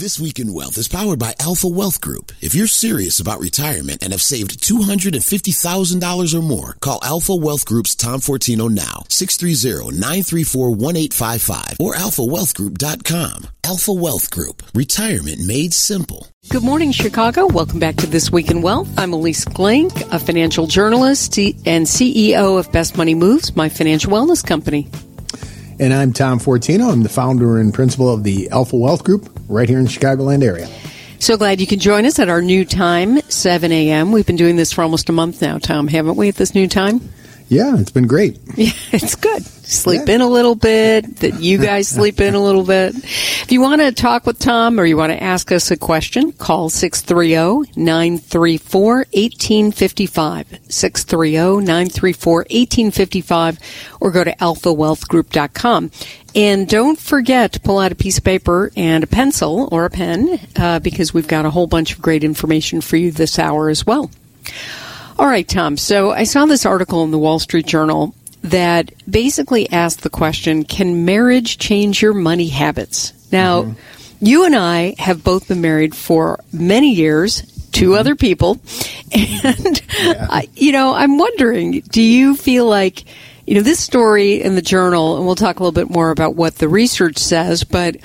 This Week in Wealth is powered by Alpha Wealth Group. If you're serious about retirement and have saved $250,000 or more, call Alpha Wealth Group's Tom Fortino now, 630-934-1855 or alphawealthgroup.com. Alpha Wealth Group. Retirement made simple. Good morning, Chicago. Welcome back to This Week in Wealth. I'm Ilyce Glink, a financial journalist and CEO of Best Money Moves, my financial wellness company. And I'm Tom Fortino. I'm the founder and principal of the Alpha Wealth Group right here in the Chicagoland area. So glad you can join us at our new time, 7 a.m. We've been doing this for almost a month now, Tom, haven't we, at this new time? Yeah, it's been great. Yeah, it's good. Sleep yeah. in a little bit, that you guys sleep in a little bit. If you want to talk with Tom or you want to ask us a question, call 630-934-1855. 630-934-1855 or go to alphawealthgroup.com. And don't forget to pull out a piece of paper and a pencil or a pen uh, because we've got a whole bunch of great information for you this hour as well. All right, Tom. So I saw this article in the Wall Street Journal that basically asked the question Can marriage change your money habits? Now, mm-hmm. you and I have both been married for many years, 2 mm-hmm. other people. And, yeah. I, you know, I'm wondering do you feel like, you know, this story in the journal, and we'll talk a little bit more about what the research says, but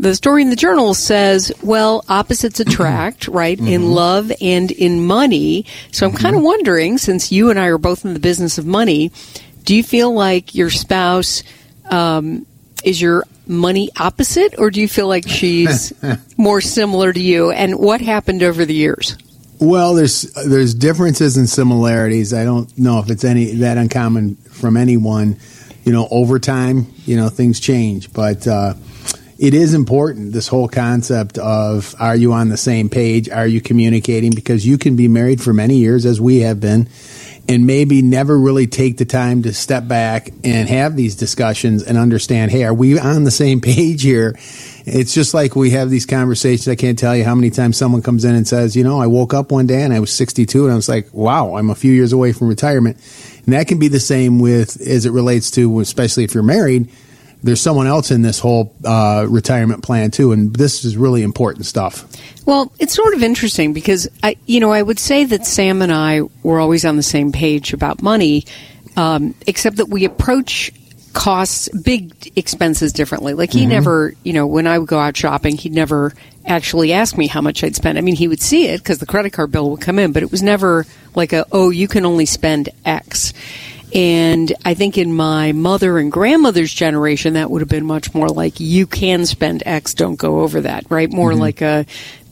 the story in the journal says, well, opposites attract, right? Mm-hmm. In love and in money. So I'm mm-hmm. kind of wondering, since you and I are both in the business of money, do you feel like your spouse um, is your money opposite, or do you feel like she's more similar to you? And what happened over the years? Well, there's there's differences and similarities. I don't know if it's any that uncommon from anyone. You know, over time, you know, things change, but. Uh, it is important this whole concept of are you on the same page? Are you communicating? Because you can be married for many years as we have been and maybe never really take the time to step back and have these discussions and understand hey are we on the same page here? It's just like we have these conversations. I can't tell you how many times someone comes in and says you know i woke up one day and i was 62 and i was like wow i'm a few years away from retirement. And that can be the same with as it relates to especially if you're married there's someone else in this whole uh, retirement plan too, and this is really important stuff. Well, it's sort of interesting because I, you know, I would say that Sam and I were always on the same page about money, um, except that we approach costs, big expenses differently. Like he mm-hmm. never, you know, when I would go out shopping, he'd never actually ask me how much I'd spend. I mean, he would see it because the credit card bill would come in, but it was never like a, oh, you can only spend X. And I think in my mother and grandmother's generation, that would have been much more like you can spend X, don't go over that, right? More mm-hmm. like a,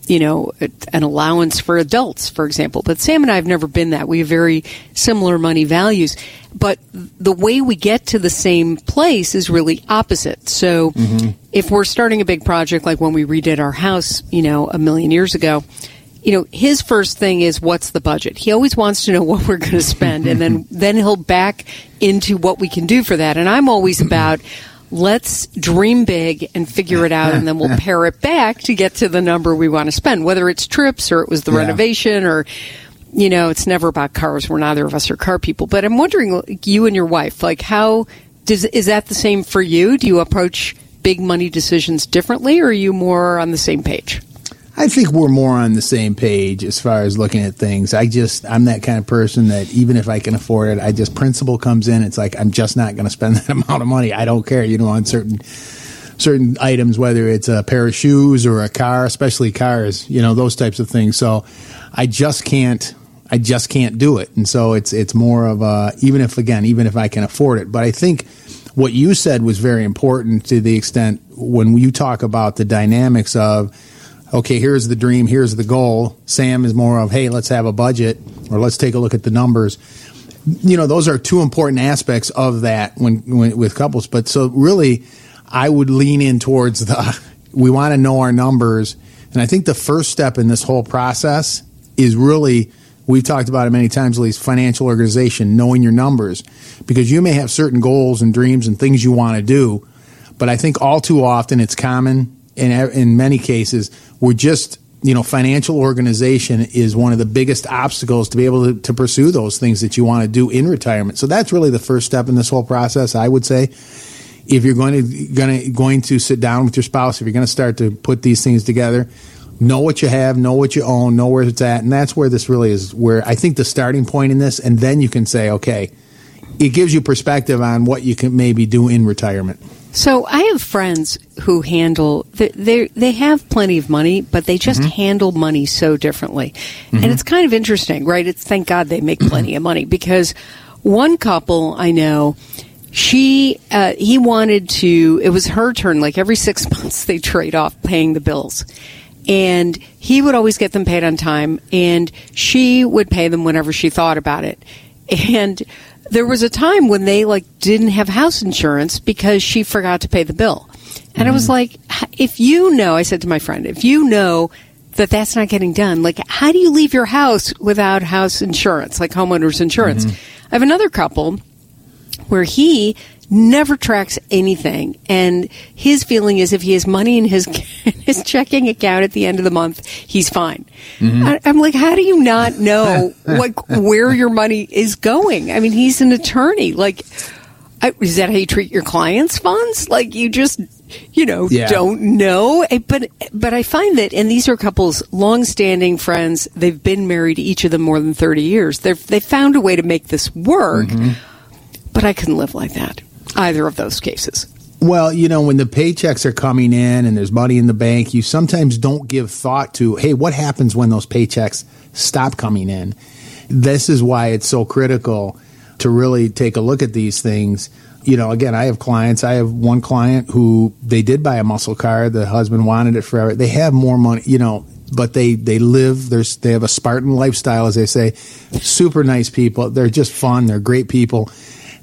you know, an allowance for adults, for example. But Sam and I have never been that. We have very similar money values. But the way we get to the same place is really opposite. So mm-hmm. if we're starting a big project like when we redid our house, you know, a million years ago, you know, his first thing is what's the budget. He always wants to know what we're going to spend, and then then he'll back into what we can do for that. And I'm always about let's dream big and figure it out, and then we'll pare it back to get to the number we want to spend, whether it's trips or it was the yeah. renovation or. You know, it's never about cars. We're neither of us are car people. But I'm wondering, like, you and your wife, like, how does is that the same for you? Do you approach big money decisions differently, or are you more on the same page? I think we're more on the same page as far as looking at things. I just, I'm that kind of person that even if I can afford it, I just, principle comes in. It's like, I'm just not going to spend that amount of money. I don't care, you know, on certain, certain items, whether it's a pair of shoes or a car, especially cars, you know, those types of things. So I just can't, I just can't do it. And so it's, it's more of a, even if, again, even if I can afford it. But I think what you said was very important to the extent when you talk about the dynamics of, okay, here's the dream, here's the goal. Sam is more of, hey, let's have a budget or let's take a look at the numbers. You know, those are two important aspects of that when, when with couples. But so really, I would lean in towards the we want to know our numbers. And I think the first step in this whole process is really we've talked about it many times, at least financial organization, knowing your numbers. Because you may have certain goals and dreams and things you want to do, but I think all too often it's common in in many cases we're just you know financial organization is one of the biggest obstacles to be able to, to pursue those things that you want to do in retirement so that's really the first step in this whole process i would say if you're going to going to going to sit down with your spouse, if you're going to start to put these things together, know what you have, know what you own, know where it's at, and that's where this really is. Where I think the starting point in this, and then you can say, okay, it gives you perspective on what you can maybe do in retirement. So I have friends who handle they they, have plenty of money, but they just mm-hmm. handle money so differently, mm-hmm. and it's kind of interesting, right? It's thank God they make plenty of money because one couple I know she uh, he wanted to it was her turn like every six months they trade off paying the bills and he would always get them paid on time and she would pay them whenever she thought about it and there was a time when they like didn't have house insurance because she forgot to pay the bill and mm-hmm. i was mm-hmm. like if you know i said to my friend if you know that that's not getting done like how do you leave your house without house insurance like homeowners insurance mm-hmm. i have another couple where he never tracks anything. And his feeling is if he has money in his his checking account at the end of the month he's fine. Mm-hmm. I, am like how do you not know like where your money is going? I mean he's an attorney. Like I, is that how you treat your clients funds? Like you just you know yeah. don't know. Eh, but but i find that and these are couples long-standing friends. They've been married each of them more than 30 years. They've they found a way to make this work. Mm-hmm. but i couldn't live like that either of those cases. Well, you know, when the paychecks are coming in and there's money in the bank, you sometimes don't give thought to, hey, what happens when those paychecks stop coming in? This is why it's so critical to really take a look at these things. You know, again, I have clients. I have one client who they did buy a muscle car. The husband wanted it forever. They have more money, you know, but they they live. There's they have a Spartan lifestyle, as they say. Super nice people. They're just fun. They're great people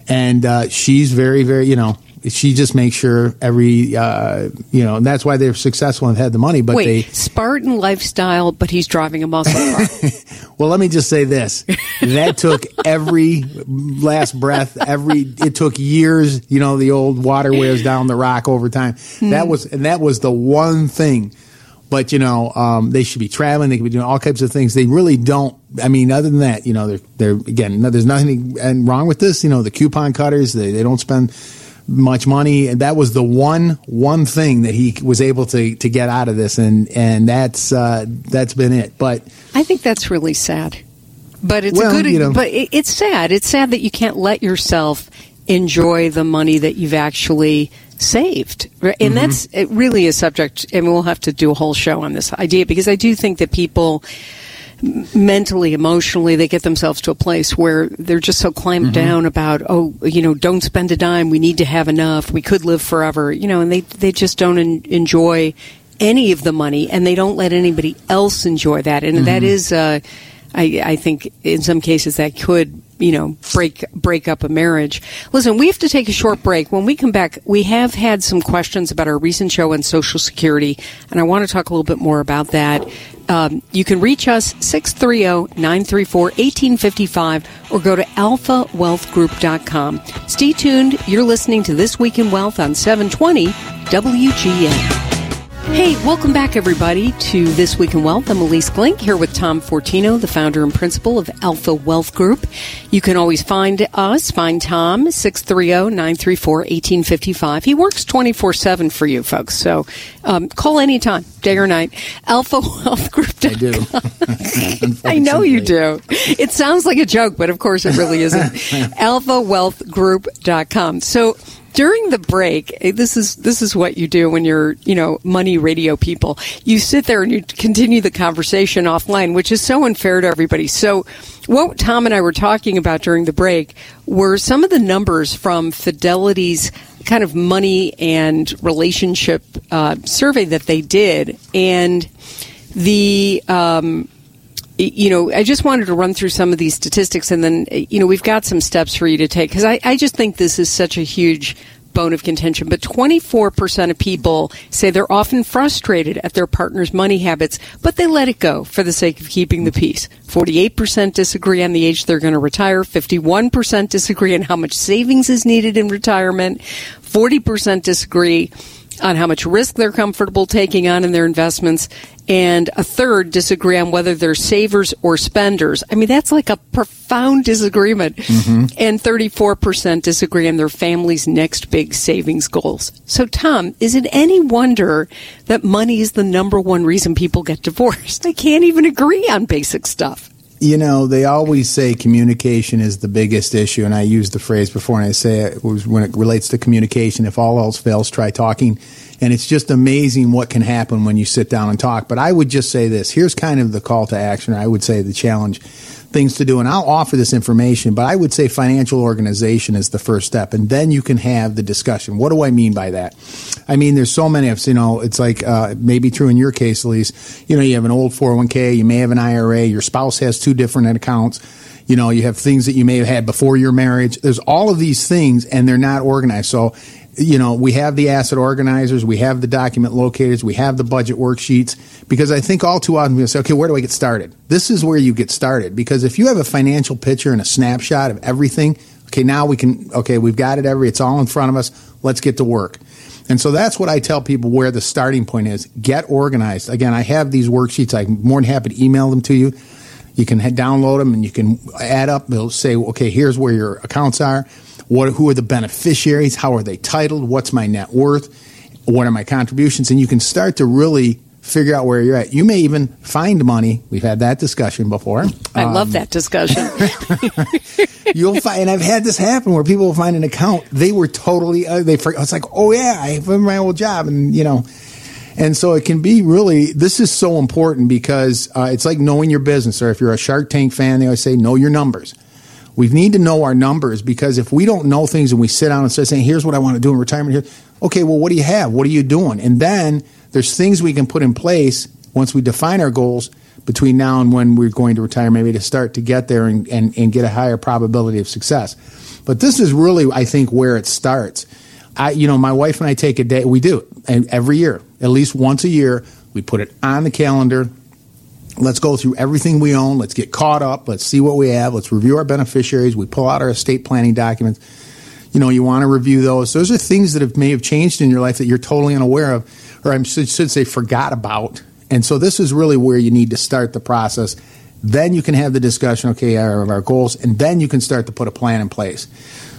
and uh, she's very, very, you know, she just makes sure every, uh, you know, and that's why they're successful and had the money. But Wait, they Spartan lifestyle, but he's driving a muscle car. well, let me just say this: that took every last breath. Every it took years. You know, the old water wears down the rock over time. Mm. That was and that was the one thing but you know, um, they should be traveling. They could be doing all types of things. They really don't. I mean, other than that, you know, they're they're again. There's nothing wrong with this. You know, the coupon cutters. They they don't spend much money, and that was the one one thing that he was able to to get out of this, and and that's uh, that's been it. But I think that's really sad. But it's well, a good. You know, but it, it's sad. It's sad that you can't let yourself enjoy the money that you've actually saved. And mm-hmm. that's it really a subject, and we'll have to do a whole show on this idea because I do think that people mentally, emotionally, they get themselves to a place where they're just so clamped mm-hmm. down about, oh, you know, don't spend a dime. We need to have enough. We could live forever, you know, and they, they just don't en- enjoy any of the money and they don't let anybody else enjoy that. And mm-hmm. that is, uh, I, I think in some cases that could you know break break up a marriage. Listen, we have to take a short break. When we come back, we have had some questions about our recent show on Social Security, and I want to talk a little bit more about that. Um, you can reach us 630-934-1855 or go to alphawealthgroup.com. Stay tuned. You're listening to This Week in Wealth on 720 WGN. Hey, welcome back, everybody, to This Week in Wealth. I'm Ilyce Glink here with Tom Fortino, the founder and principal of Alpha Wealth Group. You can always find us, find Tom, 630-934-1855. He works 24-7 for you folks, so um, call anytime, day or night. Alpha Wealth Group. I do. I know you do. It sounds like a joke, but of course it really isn't. AlphaWealthGroup.com. So during the break, eh, this is this is what you do when you're, you know, money radio people. You sit there and you continue the conversation offline, which is so unfair to everybody. So, what Tom and I were talking about during the break were some of the numbers from Fidelity's kind of money and relationship uh, survey that they did, and the um, you know, I just wanted to run through some of these statistics and then, eh, you know, we've got some steps for you to take because I, I just think this is such a huge bone of contention. But 24% of people say they're often frustrated at their partner's money habits, but they let it go for the sake of keeping the peace. 48% disagree on the age they're going to retire. 51% disagree on how much savings is needed in retirement. 40% disagree on how much risk they're comfortable taking on in their investments, and a third disagree on whether they're savers or spenders. I mean, that's like a profound disagreement. Mm-hmm. And 34% disagree on their family's next big savings goals. So, Tom, is it any wonder that money is the number one reason people get divorced? They can't even agree on basic stuff you know, they always say communication is the biggest issue, and I used the phrase before, and I say it was when it relates to communication. If all else fails, try talking. And it's just amazing what can happen when you sit down and talk. But I would just say this: here's kind of the call to action. I would say the challenge things to do, and I'll offer this information. But I would say financial organization is the first step, and then you can have the discussion. What do I mean by that? I mean, there's so many. You know, it's like uh, maybe true in your case, Ilyce. You know, you have an old 401k, you may have an IRA, your spouse has two different accounts. You know, you have things that you may have had before your marriage. There's all of these things, and they're not organized. So you know, we have the asset organizers, we have the document locators, we have the budget worksheets, because I think all too often we say, okay, where do I get started? This is where you get started, because if you have a financial picture and a snapshot of everything, okay, now we can, okay, we've got it every, it's all in front of us, let's get to work. And so that's what I tell people where the starting point is. Get organized. Again, I have these worksheets. I'm more than happy to email them to you. You can download them and you can add up. They'll say, okay, here's where your accounts are what, who are the beneficiaries? How are they titled? What's my net worth? What are my contributions? And you can start to really figure out where you're at. You may even find money. We've had that discussion before. I um, love that discussion. you'll find, and I've had this happen where people will find an account. They were totally, uh, they forgot. It's like, oh yeah, I have my old job, and you know. And so it can be really, this is so important because uh, it's like knowing your business. Or if you're a Shark Tank fan, they always say, know your numbers. We need to know our numbers because if we don't know things and we sit down and start saying, here's what I want to do in retirement here, okay, well, what do you have? What are you doing? And then there's things we can put in place once we define our goals between now and when we're going to retire, maybe to start to get there and, and, and get a higher probability of success. But this is really, I think, where it starts. I, you know, my wife and I take a day, we do it and every year, at least once a year, we put it on the calendar Let's go through everything we own. Let's get caught up. Let's see what we have. Let's review our beneficiaries. We pull out our estate planning documents. You know, you want to review those. Those are things that have, may have changed in your life that you're totally unaware of, or I should, should say forgot about. And so this is really where you need to start the process. Then you can have the discussion, okay, of our goals, and then you can start to put a plan in place.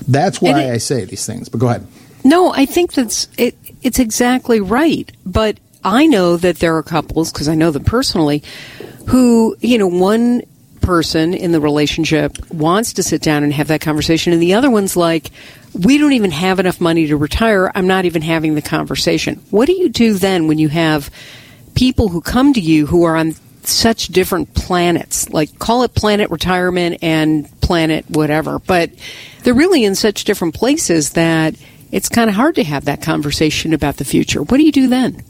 That's why it, I say these things. But go ahead. No, I think that's it, it's exactly right. But I know that there are couples because I know them personally who, you know, one person in the relationship wants to sit down and have that conversation, and the other one's like, we don't even have enough money to retire. I'm not even having the conversation. What do you do then when you have people who come to you who are on such different planets? Like, call it planet retirement and planet whatever, but they're really in such different places that it's kind of hard to have that conversation about the future. What do you do then?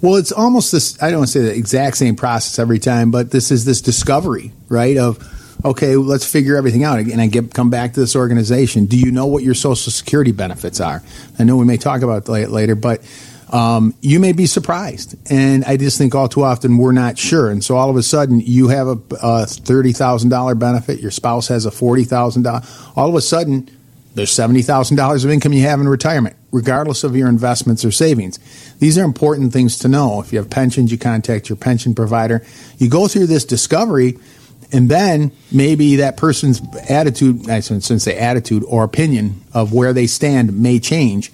Well, it's almost this. I don't want to say the exact same process every time, but this is this discovery, right? Of okay, let's figure everything out. And I get come back to this organization. Do you know what your Social Security benefits are? I know we may talk about that later, but um, you may be surprised. And I just think all too often we're not sure. And so all of a sudden you have a, a thirty thousand dollar benefit, your spouse has a forty thousand dollar. All of a sudden there's $70,000 of income you have in retirement, regardless of your investments or savings. These are important things to know. If you have pensions, you contact your pension provider. You go through this discovery, and then maybe that person's attitude, I shouldn't say attitude or opinion of where they stand may change.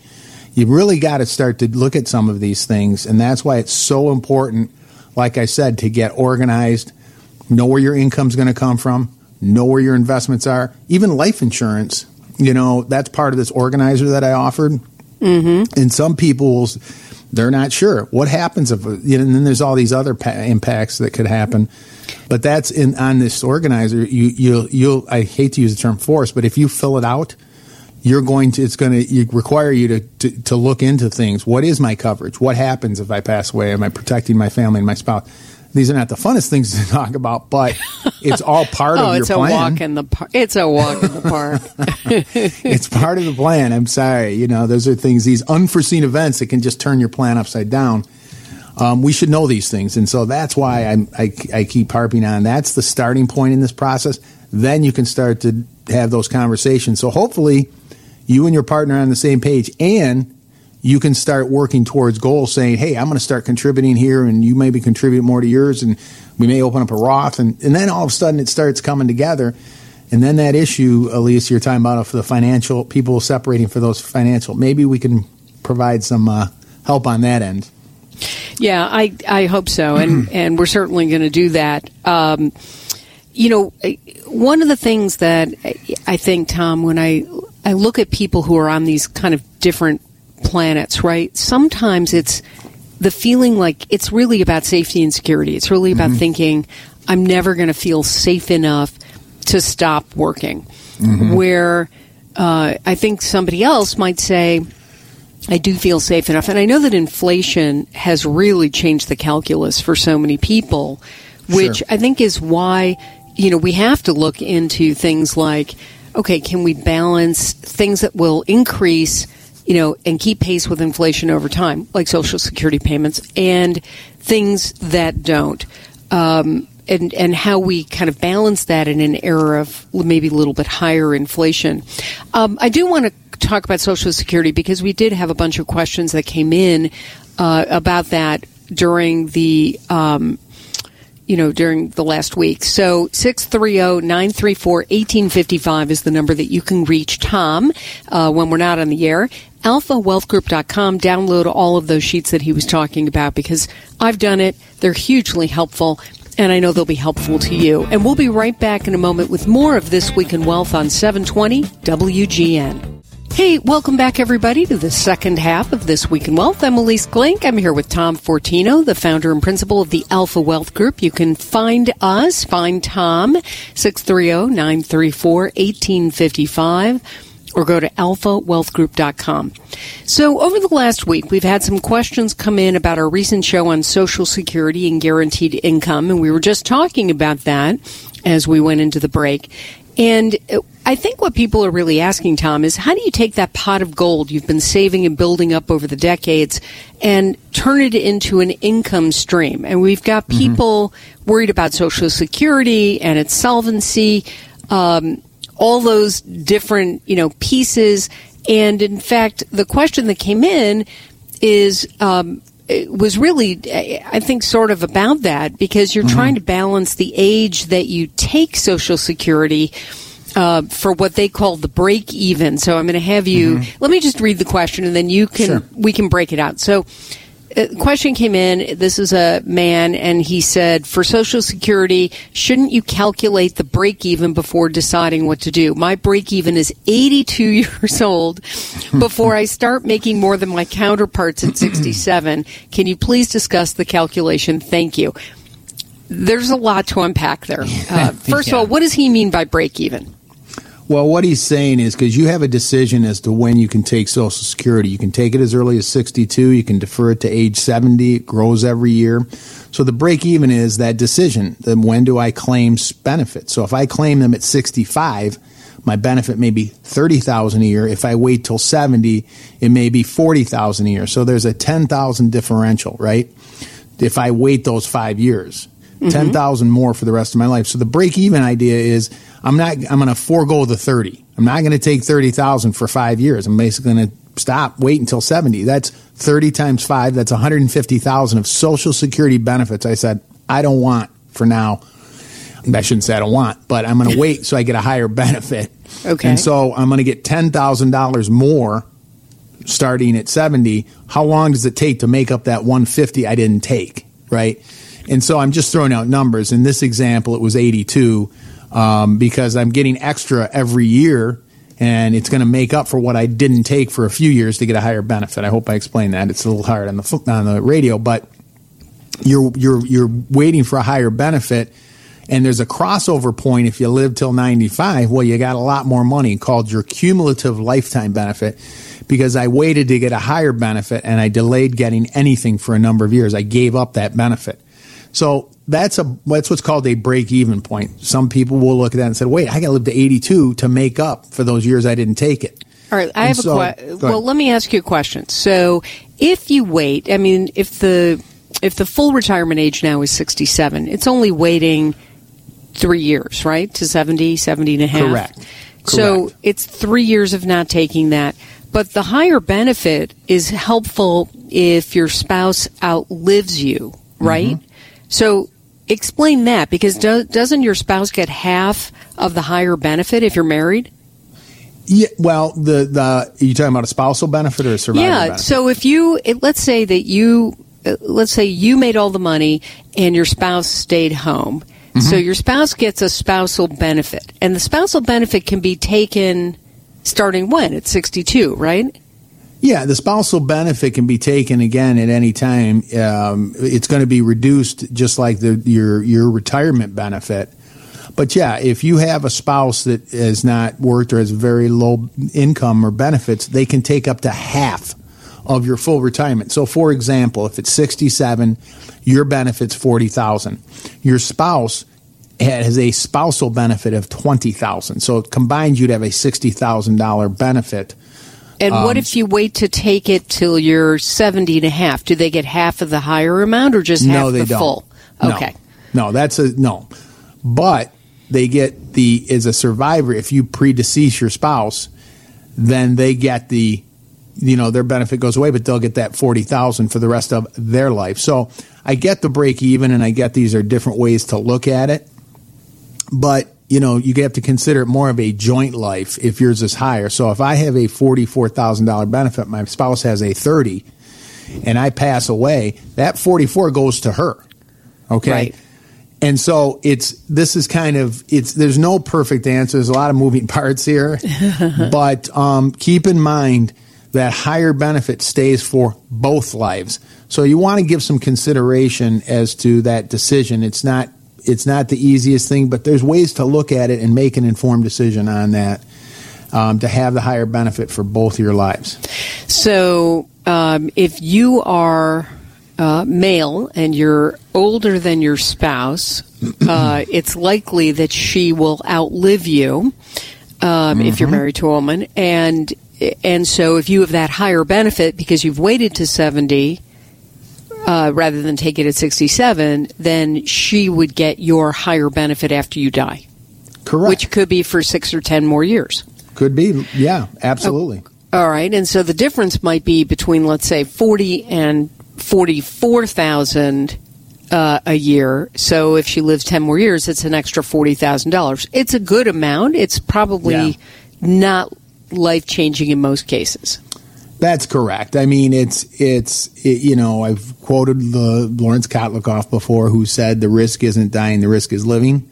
You've really got to start to look at some of these things, and that's why it's so important, like I said, to get organized, know where your income's going to come from, know where your investments are. Even life insurance you know, that's part of this organizer that I offered. Mm-hmm. And some people, they're not sure what happens if, you know, and then there's all these other pa- impacts that could happen. But that's in on this organizer. You you you'll I hate to use the term force, but if you fill it out, you're going to it's going to require you to, to, to look into things. What is my coverage? What happens if I pass away? Am I protecting my family and my spouse? These are not the funnest things to talk about, but it's all part oh, of your plan. It's a walk in the park. It's a walk in the park. it's part of the plan. I'm sorry. You know, those are things, these unforeseen events that can just turn your plan upside down. Um, we should know these things. And so that's why I'm, I, I keep harping on that's the starting point in this process. Then you can start to have those conversations. So hopefully you and your partner are on the same page and you can start working towards goals saying, Hey, I'm going to start contributing here and you maybe contribute more to yours and we may open up a Roth. And, and then all of a sudden it starts coming together. And then that issue, Ilyce, you're talking about for the financial people separating for those financial, maybe we can provide some uh, help on that end. Yeah, I, I hope so. And, and we're certainly going to do that. Um, you know, one of the things that I think, Tom, when I, I look at people who are on these kind of different planets, right? Sometimes it's the feeling like it's really about safety and security. It's really about mm-hmm. thinking, I'm never going to feel safe enough to stop working. Mm-hmm. Where uh, I think somebody else might say, I do feel safe enough. And I know that inflation has really changed the calculus for so many people, which sure. I think is why, you know, we have to look into things like, okay, can we balance things that will increase you know, and keep pace with inflation over time, like Social Security payments, and things that don't. Um, and, and how we kind of balance that in an era of maybe a little bit higher inflation. Um, I do want to talk about Social Security because we did have a bunch of questions that came in uh, about that during the um, you know, during the last week. So 630-934-1855 is the number that you can reach Tom uh, when we're not on the air. AlphaWealthGroup.com. Download all of those sheets that he was talking about because I've done it. They're hugely helpful. And I know they'll be helpful to you. And we'll be right back in a moment with more of This Week in Wealth on 720 WGN. Hey, welcome back everybody to the second half of This Week in Wealth. I'm Ilyce Glink. I'm here with Tom Fortino, the founder and principal of the Alpha Wealth Group. You can find us, find Tom, 630-934-1855 or go to alphawealthgroup.com. So over the last week, we've had some questions come in about our recent show on Social Security and guaranteed income, and we were just talking about that as we went into the break. And I think what people are really asking, Tom, is how do you take that pot of gold you've been saving and building up over the decades and turn it into an income stream? And we've got mm-hmm. people mm-hmm. worried about Social Security and its solvency, um, all those different, you know, pieces. And in fact, the question that came in is, um, was really, I think, sort of about that because you're mm-hmm. trying to balance the age that you take Social Security uh, for what they call the break even. So I'm going to have you. Mm-hmm. Let me just read the question, and then you can sure. we can break it out. So. A uh, question came in. This is a man, and he said, "For Social Security, shouldn't you calculate the break even before deciding what to do? My break even is 82 years old. Before I start making more than my counterparts at 67, can you please discuss the calculation? Thank you." There's a lot to unpack there. Uh, first yeah. of all, what does he mean by break even? Well, what he's saying is because you have a decision as to when you can take Social Security. You can take it as early as 62. You can defer it to age 70. It grows every year. So the break even is that decision. Then when do I claim benefits? So if I claim them at 65, my benefit may be 30,000 a year. If I wait till 70, it may be 40,000 a year. So there's a 10,000 differential, right? If I wait those five years, mm-hmm. 10,000 more for the rest of my life. So the break even idea is I'm not. I'm going to forego the thirty. I'm not going to take thirty thousand for five years. I'm basically going to stop, wait until seventy. That's thirty times five. That's one hundred and fifty thousand of Social Security benefits. I said I don't want for now. I shouldn't say I don't want, but I'm going to wait so I get a higher benefit. Okay. And so I'm going to get ten thousand dollars more starting at 70 how long does it take to make up that 150 i didn't take right and so i'm just throwing out numbers in this example it was 82 um, because I'm getting extra every year and it's going to make up for what I didn't take for a few years to get a higher benefit. I hope I explained that. It's a little hard on the on the radio, but you're you're you're waiting for a higher benefit and there's a crossover point if you live till 95 well you got a lot more money called your cumulative lifetime benefit because i waited to get a higher benefit and i delayed getting anything for a number of years i gave up that benefit so that's a that's what's called a break even point. Some people will look at that and say, "Wait, I got to live to 82 to make up for those years I didn't take it." All right, I and have so, a question. Well, let me ask you a question. So, if you wait, I mean, if the if the full retirement age now is 67, it's only waiting 3 years, right? To 70, 70 and a half. Correct. Correct. So, it's 3 years of not taking that. but the higher benefit is helpful if your spouse outlives you, right? Mm-hmm. So explain that because do, doesn't your spouse get half of the higher benefit if you're married? Yeah, well, the the are you talking about a spousal benefit or a survivor yeah. benefit? So if you it, let's say that you uh, let's say you made all the money and your spouse stayed home. Mm-hmm. So your spouse gets a spousal benefit, and the spousal benefit can be taken starting when at 62, right? Yeah, the spousal benefit can be taken again at any time. Um, it's going to be reduced just like the, your your retirement benefit. But yeah, if you have a spouse that has not worked or has very low income or benefits, they can take up to half of your full retirement. So, for example, if it's sixty-seven, your benefit's forty thousand. Your spouse has a spousal benefit of twenty thousand. So combined, you'd have a sixty thousand dollar benefit. And Um, what if you wait to take it till you're 70 and a half? Do they get half of the higher amount or just half no, they the don't. full? No. Okay. No, that's a no. But they get the as a survivor if you predecease your spouse, then they get the you know their benefit goes away, but they'll get that forty thousand for the rest of their life. So I get the break even, and I get these are different ways to look at it, but you know you have to consider it more of a joint life if yours is higher. So if I have a forty four thousand dollar benefit, my spouse has a thirty, and I pass away, that forty four goes to her. Okay. Right. And so it's this is kind of it's there's no perfect answer. There's a lot of moving parts here, but um, keep in mind that higher benefit stays for both lives. So you want to give some consideration as to that decision. It's not it's not the easiest thing, but there's ways to look at it and make an informed decision on that um, to have the higher benefit for both your lives. So um, if you are uh, male and you're older than your spouse, uh, it's likely that she will outlive you um, if you're married to a woman, and and so if you have that higher benefit because you've waited to seventy. Uh, rather than take it at 67, then she would get your higher benefit after you die, Correct. which could be for six or ten more years. could be, yeah, absolutely. All right, and so the difference might be between, let's say, forty and forty-four thousand uh, a year. So if she lives ten more years, it's an extra forty thousand dollars. It's a good amount. It's probably Yeah. not life-changing in most cases. That's correct. I mean, it's it's it, you know I've quoted the Laurence Kotlikoff before, who said the risk isn't dying, the risk is living.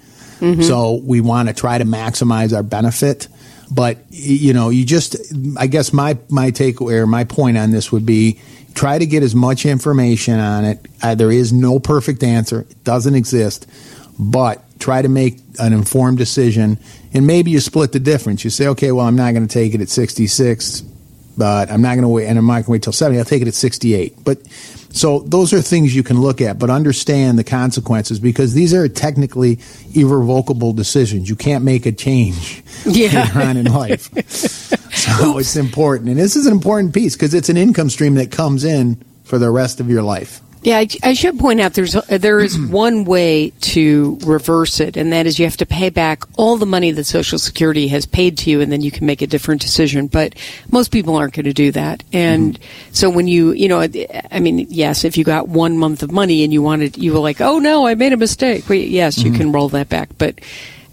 So we want to try to maximize our benefit, but you know, you just I guess my my takeaway or my point on this would be try to get as much information on it. Uh, there is no perfect answer; it doesn't exist, but try to make an informed decision, and maybe you split the difference. You say, okay, well, I'm not going to take it at 66 but I'm not going to wait, and I'm not going to wait till 70. I'll take it at 68. But so those are things you can look at, but understand the consequences because these are technically irrevocable decisions. You can't make a change Yeah. later on in life. so it's important, and this is an important piece because it's an income stream that comes in for the rest of your life. Yeah, I, I should point out there's a, there is one way to reverse it, and that is you have to pay back all the money that Social Security has paid to you, and then you can make a different decision. But most people aren't going to do that, and mm-hmm. so when you you know, I mean, yes, if you got one month of money and you wanted, you were like, oh no, I made a mistake. Well, yes, you can mm-hmm. roll that back, but.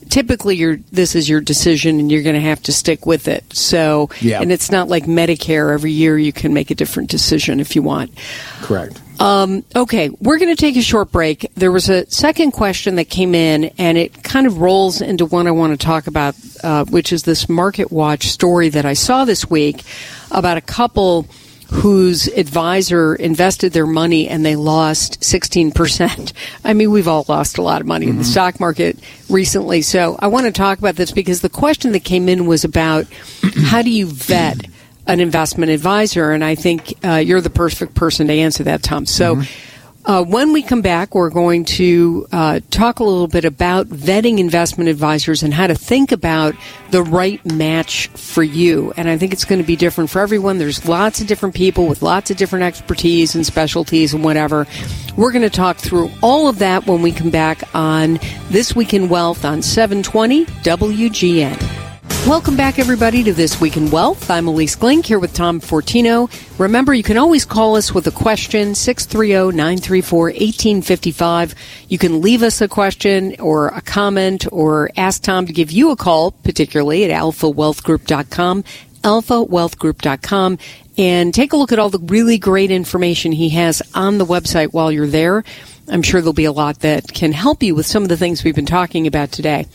Typically, your this is your decision, and you're going to have to stick with it. So, Yeah. and it's not like Medicare. Every year, you can make a different decision if you want. Correct. Um, okay, we're going to take a short break. There was a second question that came in, and it kind of rolls into one I want to talk about, uh, which is this Market Watch story that I saw this week about a couple whose advisor invested their money and they lost 16%. I mean, we've all lost a lot of money in the stock market recently. So I want to talk about this because the question that came in was about how do you vet an investment advisor? And I think uh, you're the perfect person to answer that, Tom. So uh, when we come back, we're going to uh, talk a little bit about vetting investment advisors and how to think about the right match for you. And I think it's going to be different for everyone. There's lots of different people with lots of different expertise and specialties and whatever. We're going to talk through all of that when we come back on This Week in Wealth on 720 WGN. Welcome back, everybody, to This Week in Wealth. I'm Ilyce Glink here with Tom Fortino. Remember, you can always call us with a question, 630-934-1855. You can leave us a question or a comment or ask Tom to give you a call, particularly at alphawealthgroup.com, alphawealthgroup.com, and take a look at all the really great information he has on the website while you're there. I'm sure there'll be a lot that can help you with some of the things we've been talking about today.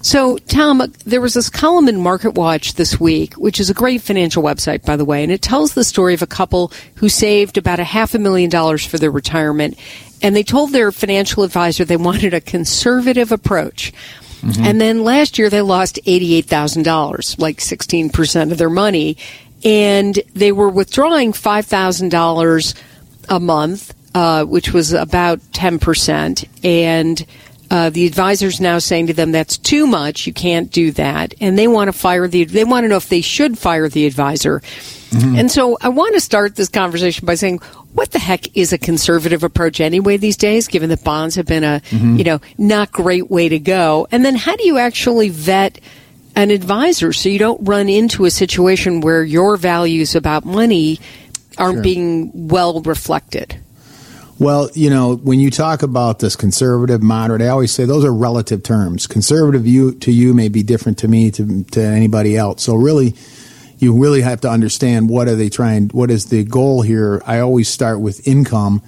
So, Tom, there was this column in Market Watch this week, which is a great financial website, by the way, and it tells the story of a couple who saved about a half a million dollars for their retirement. And they told their financial advisor they wanted a conservative approach. Mm-hmm. And then last year they lost $88,000, like 16% of their money. And they were withdrawing $5,000 a month, uh, which was about 10%. And uh, the advisor's now saying to them that's too much. You can't do that, and they want to fire the. They want to know if they should fire the advisor. Mm-hmm. And so I want to start this conversation by saying, what the heck is a conservative approach anyway these days, given that bonds have been a, mm-hmm. you know, not great way to go? And then how do you actually vet an advisor so you don't run into a situation where your values about money aren't sure. being well reflected? Well, you know, when you talk about this conservative, moderate, I always say those are relative terms. Conservative you to you may be different to me to to anybody else. So really, you really have to understand what are they trying. What is the goal here? I always start with income.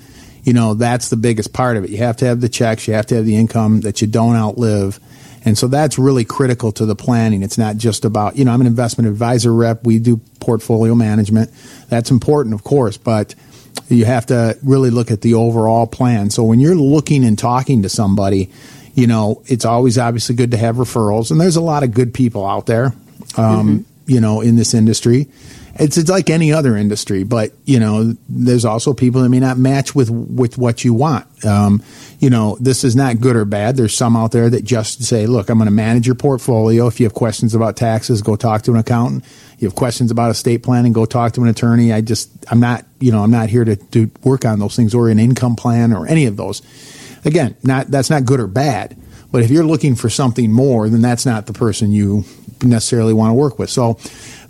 You know, that's the biggest part of it. You have to have the checks. You have to have the income that you don't outlive. And so that's really critical to the planning. It's not just about, you know, I'm an investment advisor rep. We do portfolio management. That's important, of course, but you have to really look at the overall plan. So when you're looking and talking to somebody, you know, it's always obviously good to have referrals, and there's a lot of good people out there, um, mm-hmm. you know, in this industry. It's, it's like any other industry, but you know, there's also people that may not match with with what you want. Um, you know, this is not good or bad. There's some out there that just say, "Look, I'm going to manage your portfolio. If you have questions about taxes, go talk to an accountant." you have questions about estate planning, go talk to an attorney. I just, I'm not, you know, I'm not here to, to work on those things or an income plan or any of those. Again, not, that's not good or bad. But if you're looking for something more, then that's not the person you necessarily want to work with. So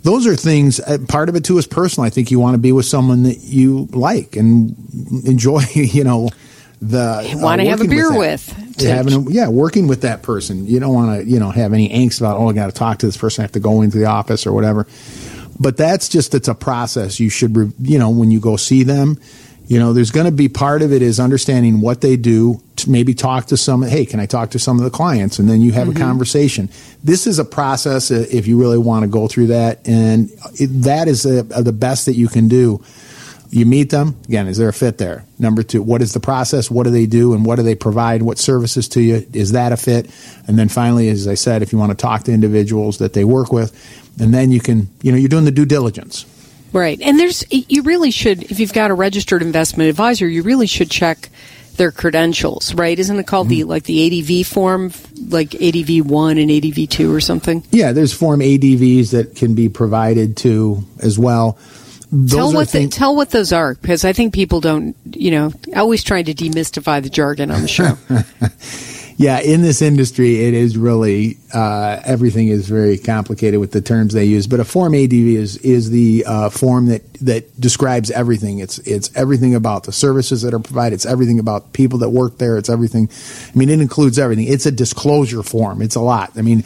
those are things, uh, part of it too is personal. I think you want to be with someone that you like and enjoy, you know, the want uh, to have a beer with, with having yeah working with that person. You don't want to you know have any angst about oh i got to talk to this person i have to go into the office or whatever. But that's just it's a process. You should you know when you go see them you know there's going to be part of it is understanding what they do maybe talk to some hey can i talk to some of the clients? And then you have mm-hmm. a conversation. This is a process if you really want to go through that. And it, that is a, a, the best that you can do. You meet them. Again is there a fit there? Number two what is the process? What do they do? And what do they provide? What services to you? Is that a fit? And then finally as i said if you want to talk to individuals that they work with and then you can you know you're doing the due diligence. Right. And there's you really should if you've got a registered investment advisor you really should check their credentials, right? Isn't it called mm-hmm. the like the ADV form, like ADV one and ADV two or something? Yeah, there's form ADVs that can be provided to as well tell what things- the, tell what those are because I think people don't. You know, always trying to demystify the jargon on the show. yeah, in this industry, it is really uh, everything is very complicated with the terms they use. But a Form ADV is is the uh, form that that describes everything. It's it's everything about the services that are provided. It's everything about people that work there. It's everything. I mean, it includes everything. It's a disclosure form. It's a lot. I mean,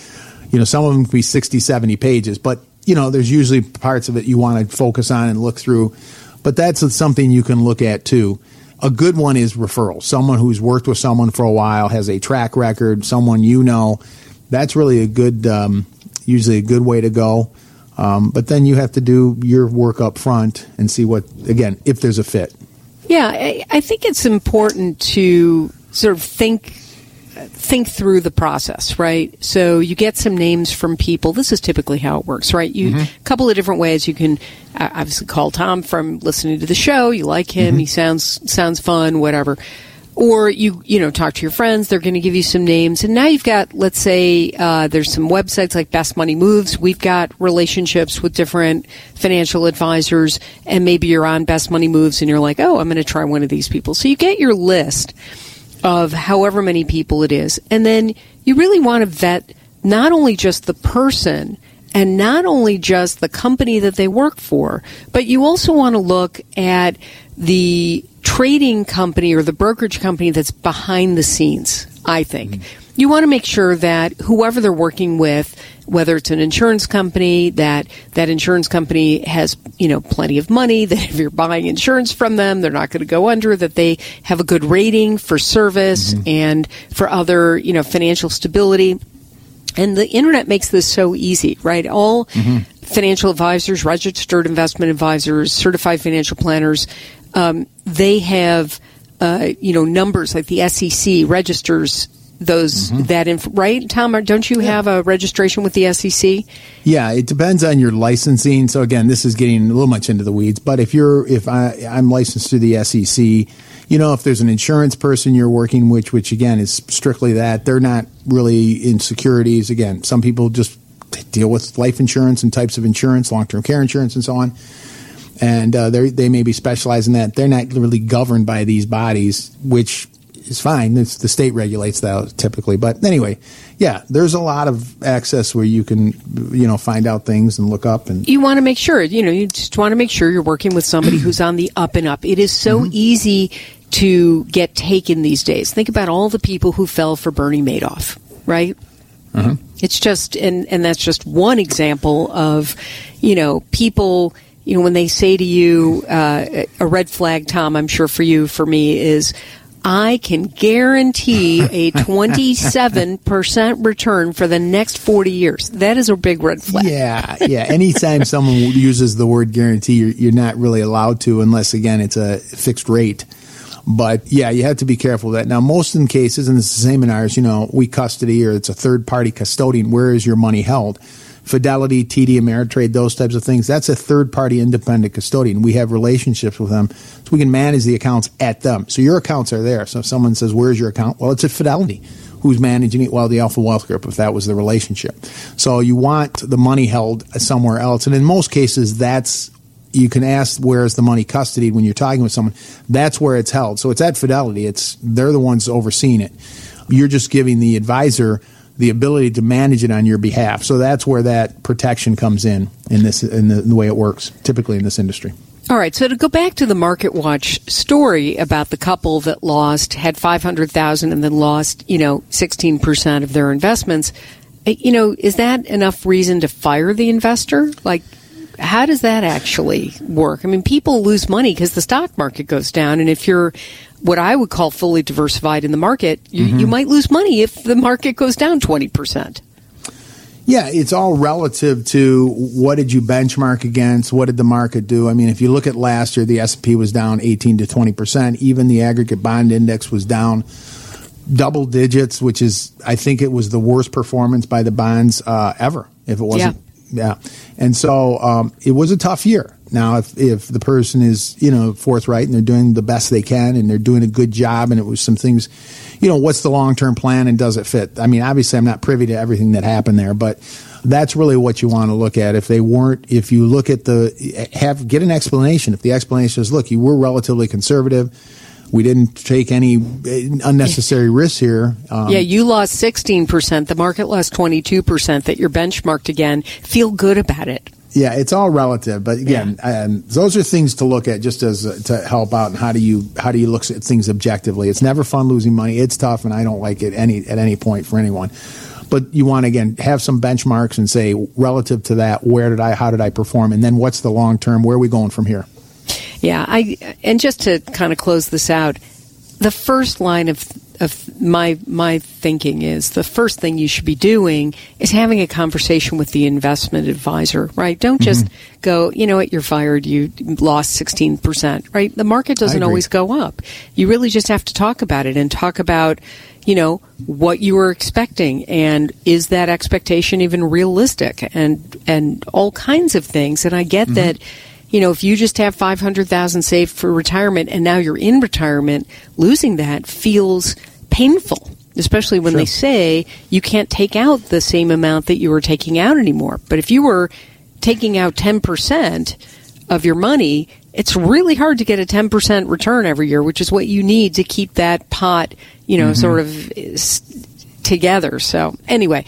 you know, some of them can be 60, 70 pages, but you know, there's usually parts of it you want to focus on and look through, but that's something you can look at too. A good one is referral. Someone who's worked with someone for a while, has a track record, someone you know. That's really a good, um, usually a good way to go. Um, but then you have to do your work up front and see what, again, if there's a fit. Yeah, I, I think it's important to sort of think think through the process, right? So you get some names from people. This is typically how it works, right? You a mm-hmm. couple of different ways. You can uh, obviously call Tom from listening to the show. You like him. Mm-hmm. He sounds sounds fun, whatever. Or you you know talk to your friends. They're going to give you some names, and now you've got let's say uh, there's some websites like Best Money Moves. We've got relationships with different financial advisors, and maybe you're on Best Money Moves, and you're like, oh, I'm going to try one of these people. So you get your list of however many people it is. And then you really want to vet not only just the person and not only just the company that they work for, but you also want to look at the trading company or the brokerage company that's behind the scenes, I think. Mm-hmm. You want to make sure that whoever they're working with, whether it's an insurance company, that that insurance company has, you know, plenty of money, that if you're buying insurance from them, they're not going to go under, that they have a good rating for service mm-hmm. and for other, you know, financial stability. And the internet makes this so easy, right? All mm-hmm. financial advisors, registered investment advisors, certified financial planners, um, they have, uh, you know, numbers like the SEC registers those mm-hmm. that inf- right tom don't you yeah. have a registration with the sec yeah it depends on your licensing so again this is getting a little much into the weeds but if you're if I, i'm licensed to the sec you know if there's an insurance person you're working with which again is strictly that they're not really in securities again some people just deal with life insurance and types of insurance long-term care insurance and so on and uh, they may be specialized in that. They're not really governed by these bodies, which is fine. It's, the state regulates that typically. But anyway, yeah, there's a lot of access where you can, you know, find out things and look up. And you want to make sure, you know, you just want to make sure you're working with somebody who's on the up and up. It is so mm-hmm. easy to get taken these days. Think about all the people who fell for Bernie Madoff, right? Mm-hmm. It's just, and and that's just one example of, you know, people you know, when they say to you, uh, a red flag, Tom, I'm sure for you, for me, is I can guarantee a 27% return for the next 40 years. That is a big red flag. Yeah, yeah. Anytime someone uses the word guarantee, you're, you're not really allowed to unless, again, it's a fixed rate. But yeah, you have to be careful of that. Now, most in cases, and it's the same in ours, you know, we custody or it's a third party custodian. Where is your money held? Fidelity, TD Ameritrade, those types of things. That's a third party independent custodian. We have relationships with them, so we can manage the accounts at them. So your accounts are there. So if someone says, "Where's your account?" Well, it's at Fidelity. Who's managing it? Well, the Alpha Wealth Group, if that was the relationship. So you want the money held somewhere else, and in most cases, that's you can ask where is the money custodied when you're talking with someone. That's where it's held. So it's at Fidelity. It's they're the ones overseeing it. You're just giving the advisor the ability to manage it on your behalf. So that's where that protection comes in in this in the, in the way it works typically in this industry. All right, so to go back to the Market Watch story about the couple that lost had 500,000 and then lost, you know, 16% of their investments, eh, you know, is that enough reason to fire the investor? Like how does that actually work? I mean, people lose money because the stock market goes down and if you're what I would call fully diversified in the market, you, mm-hmm. you might lose money if the market goes down 20%. Yeah, it's all relative to what did you benchmark against? What did the market do? I mean, if you look at last year, the S&P was down 18 to 20%. Even the aggregate bond index was down double digits, which is, I think it was the worst performance by the bonds uh, ever. If it wasn't, yeah. yeah. And so um, it was a tough year. Now, if, if the person is, you know, forthright and they're doing the best they can and they're doing a good job and it was some things, you know, what's the long term plan and does it fit? I mean, obviously, I'm not privy to everything that happened there, but that's really what you want to look at. If they weren't, if you look at the, have, get an explanation. If the explanation is, look, you were relatively conservative, we didn't take any unnecessary risks here. Um, yeah, you lost 16%. The market lost 22%. That you're benchmarked again. Feel good about it. Yeah, it's all relative, but again, yeah. um, those are things to look at just as uh, to help out. And how do you how do you look at things objectively? It's never fun losing money. It's tough, and I don't like it any at any point for anyone. But you want to again have some benchmarks and say relative to that, where did I how did I perform, and then what's the long term? Where are we going from here? Yeah, I and just to kind of close this out, the first line of of my my thinking is the first thing you should be doing is having a conversation with the investment advisor, right? Don't just mm-hmm. go, you know what, you're fired, you lost 16%, right? The market doesn't always go up. You really just have to talk about it and talk about, you know, what you were expecting and is that expectation even realistic and and all kinds of things. And I get mm-hmm. that you know, if you just have 500,000 saved for retirement and now you're in retirement, losing that feels painful, especially when sure. they say you can't take out the same amount that you were taking out anymore. But if you were taking out 10% of your money, it's really hard to get a 10% return every year, which is what you need to keep that pot, you know, mm-hmm. sort of together. So anyway,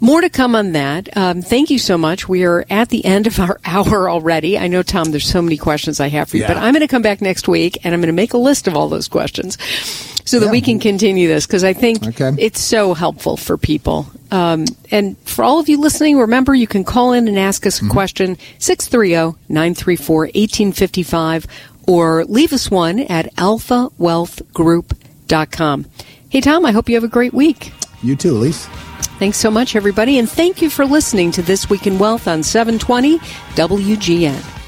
more to come on that. Um, thank you so much. We are at the end of our hour already. I know, Tom, there's so many questions I have for you, Yeah. but I'm going to come back next week and I'm going to make a list of all those questions so that Yeah. we can continue this because I think Okay. it's so helpful for people. Um, and for all of you listening, remember you can call in and ask us a question 630 934 1855 or leave us one at alphawealthgroup.com. Hey, Tom, I hope you have a great week. You too, Ilyce. Thanks so much, everybody, and thank you for listening to This Week in Wealth on 720 WGN.